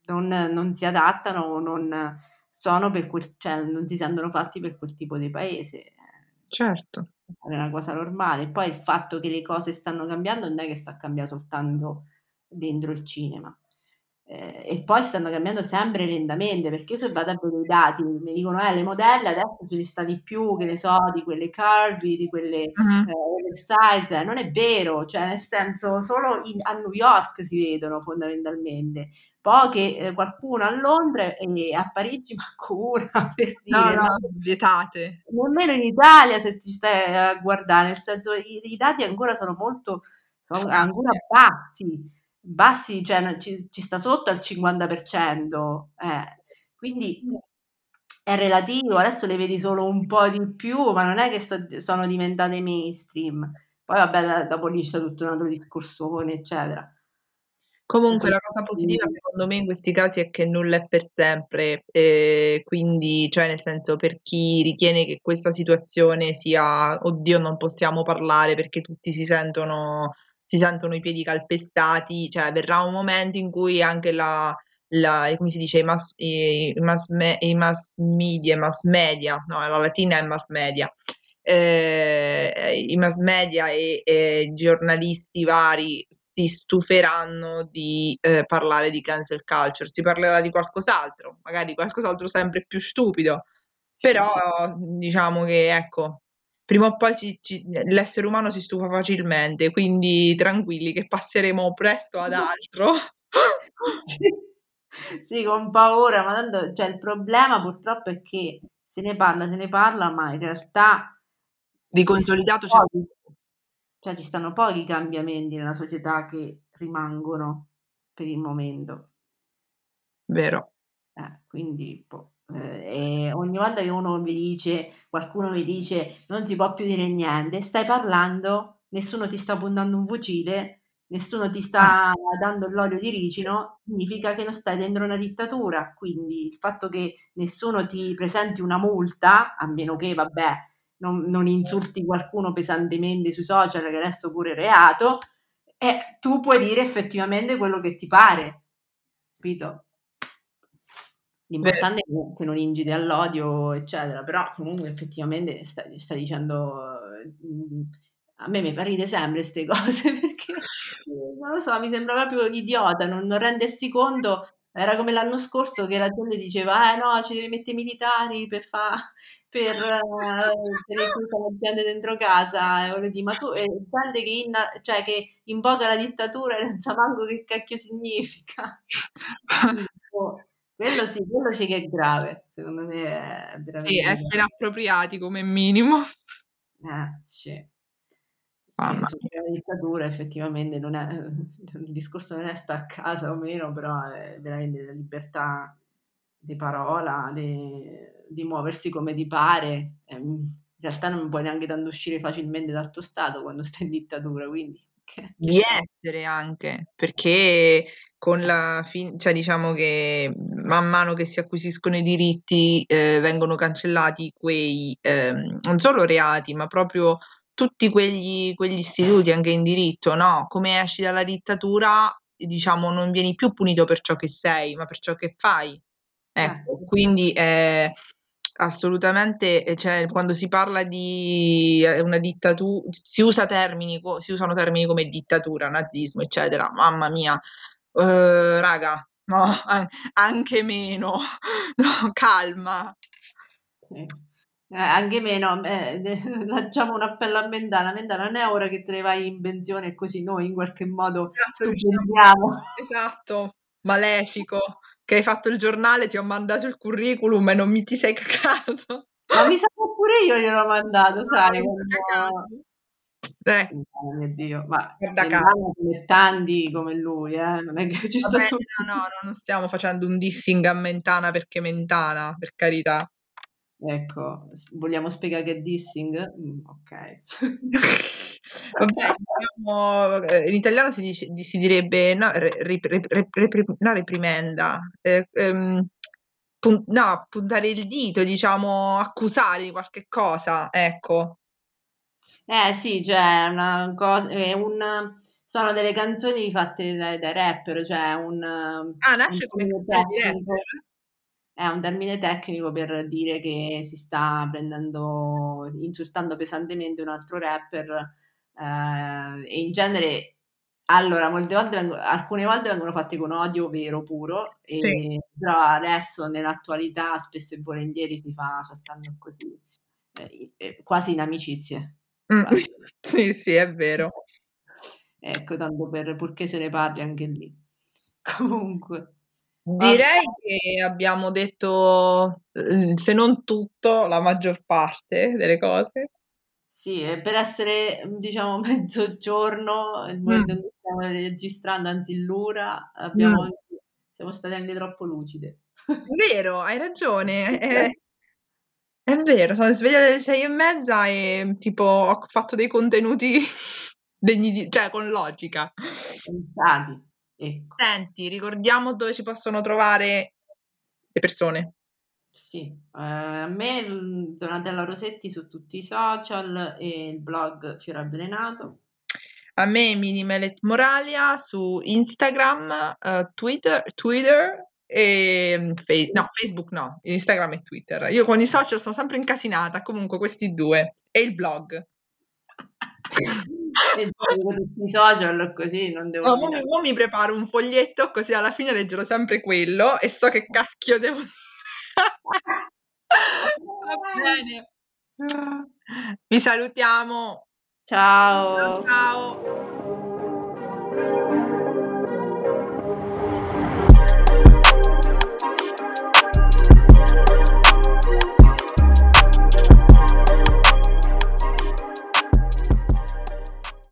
non non si adattano o non sono per quel cioè non si sentono fatti per quel tipo di paese. Eh Certo. è una cosa normale. Poi il fatto che le cose stanno cambiando non è che sta cambia soltanto dentro il cinema. Ehm, e poi stanno cambiando sempre lentamente, perché io se vado a vedere i dati, mi dicono: "Eh, le modelle adesso ce ne sta di più, che ne so, di quelle curvy, di quelle, Mh-mh. ehm, oversize". Non è vero, cioè nel senso solo in a New York si vedono fondamentalmente. Poche ehm, qualcuno a Londra e a Parigi manco una, per No, dire, no, ma vietate. nemmeno in Italia se ci stai a guardà, nel senso i i dati ancora sono molto sono ancora bassi, bassi, cioè ci ci sta sotto al 50%, eh. Quindi è relativo, adesso le vedi solo un po' di più, ma non è che so sono diventate mainstream. Poi vabbè da dopo lì c'è tutto un altro discorsone, eccetera. Comunque la cosa positiva secondo me in questi casi è che nulla è per sempre, ehm, quindi cioè nel senso per chi ritiene che questa situazione sia: "Oddio non possiamo parlare perché tutti si sentono si sentono i piedi calpestati", cioè verrà un momento in cui anche la la come si dice, i mass i mass me i mass media mass media, no la latina è mass media, ehm, i mass media e e giornalisti vari si stuferanno di, ehm, parlare di cancel culture. Si parlerà di qualcos'altro, magari qualcos'altro sempre più stupido, però diciamo che ecco, prima o poi ci, ci, l'essere umano si stufa facilmente, quindi tranquilli che passeremo presto ad altro. sì. sì, con paura, ma tanto, cioè, il problema purtroppo è che se ne parla, se ne parla, ma in realtà di consolidato c'è cioè ci stanno pochi cambiamenti nella società che rimangono per il momento. Vero. Eh, quindi boh, eh, ogni volta che uno mi dice, qualcuno mi dice non si può più dire niente, stai parlando, nessuno ti sta puntando un fucile, nessuno ti sta dando l'olio di ricino, significa che non stai dentro una dittatura. Quindi il fatto che nessuno ti presenti una multa, a meno che, vabbè, non, non insulti qualcuno pesantemente sui social, che adesso pure è reato, e tu puoi dire effettivamente quello che ti pare, capito? L'importante Beh. è che non incide all'odio, eccetera, però comunque effettivamente stai, stai dicendo... Mh, a me mi ride sempre queste cose perché non lo so, mi sembra proprio idiota non, non rendersi conto. Era come l'anno scorso che la gente diceva: Eh no, ci devi mettere i militari per fare per tenere chiusa la gente dentro casa. E voglio dire, ma tu è gente che, in, cioè, che invoca la dittatura e non sa manco che cacchio significa. Boh, quello sì, quello sì che è grave, secondo me è veramente. Sì, essere appropriati come minimo. Eh, sì. Mamma la dittatura effettivamente non è, il discorso non è sta a casa o meno, però è veramente la libertà di parola, di, di muoversi come ti pare. In realtà non puoi neanche tanto uscire facilmente dal tuo stato quando stai in dittatura, quindi... Di essere anche, perché con la fin- cioè diciamo che man mano che si acquisiscono i diritti eh, vengono cancellati quei eh, non solo reati, ma proprio tutti quegli, quegli istituti anche in diritto, no? Come esci dalla dittatura, diciamo, non vieni più punito per ciò che sei, ma per ciò che fai. Ecco, eh. quindi eh, assolutamente, cioè, quando si parla di una dittatura, si, usa termini, si usano termini come dittatura, nazismo, eccetera. Mamma mia, uh, raga, no, anche meno, no, calma. Eh, anche meno, eh, lanciamo un appello a Mendana. Mendana, non è ora che te ne vai in pensione e così noi in qualche modo esatto, subentriamo. Esatto, malefico, che hai fatto il giornale, ti ho mandato il curriculum e non mi ti sei cacato. Ma mi sa che pure io gliel'ho mandato, sai? Quando... Eh. Oh mio Dio, ma come tanti come lui, eh? non è che ci sta Vabbè, No, no, non stiamo facendo un dissing a Mentana perché Mentana, per carità. Ecco, vogliamo spiegare che è dissing? Mm, ok. Vabbè, diciamo, eh, in italiano si, dice, si direbbe no, rip, rip, rip, no reprimenda, eh, ehm, pun- no, puntare il dito, diciamo, accusare di qualche cosa, ecco. Eh sì, cioè, una cosa, è un, sono delle canzoni fatte dai, dai rapper, cioè un... Ah, nasce come canzone di rapper? È un termine tecnico per dire che si sta prendendo, insultando pesantemente un altro rapper eh, e in genere, allora, molte volte vengono, alcune volte vengono fatte con odio vero, puro, e, sì. però adesso nell'attualità spesso e volentieri si fa soltanto così, eh, quasi in amicizie. Mm. Quasi. sì, sì, è vero. Ecco, tanto per purché se ne parli anche lì. Comunque. Direi che abbiamo detto, mhmm, se non tutto, la maggior parte delle cose. Sì, e per essere, mhmm, diciamo mezzogiorno, il momento Mh. in cui stiamo registrando, anzi l'ora, abbiamo Mh. siamo state anche troppo lucide. Vero, hai ragione, è è vero, sono sveglia alle 6 e mezza e tipo ho fatto dei contenuti degni di cioè con logica. Pensati. Ecco. Senti, ricordiamo dove ci possono trovare le persone. Sì, eh, a me mm, Donatella Rosetti su tutti i social e il blog Fiore Avvelenato. A me Minimelet Moralia su Instagram, uh, Twitter, Twitter e mm, fe- no, Facebook no, Instagram e Twitter. Io con i social sono sempre incasinata, comunque questi due. E il blog. tutti i social così non devo no, dire. mi preparo un foglietto così alla fine leggerò sempre quello e so che cacchio devo dire. Va bene. Vi salutiamo. Ciao, ciao.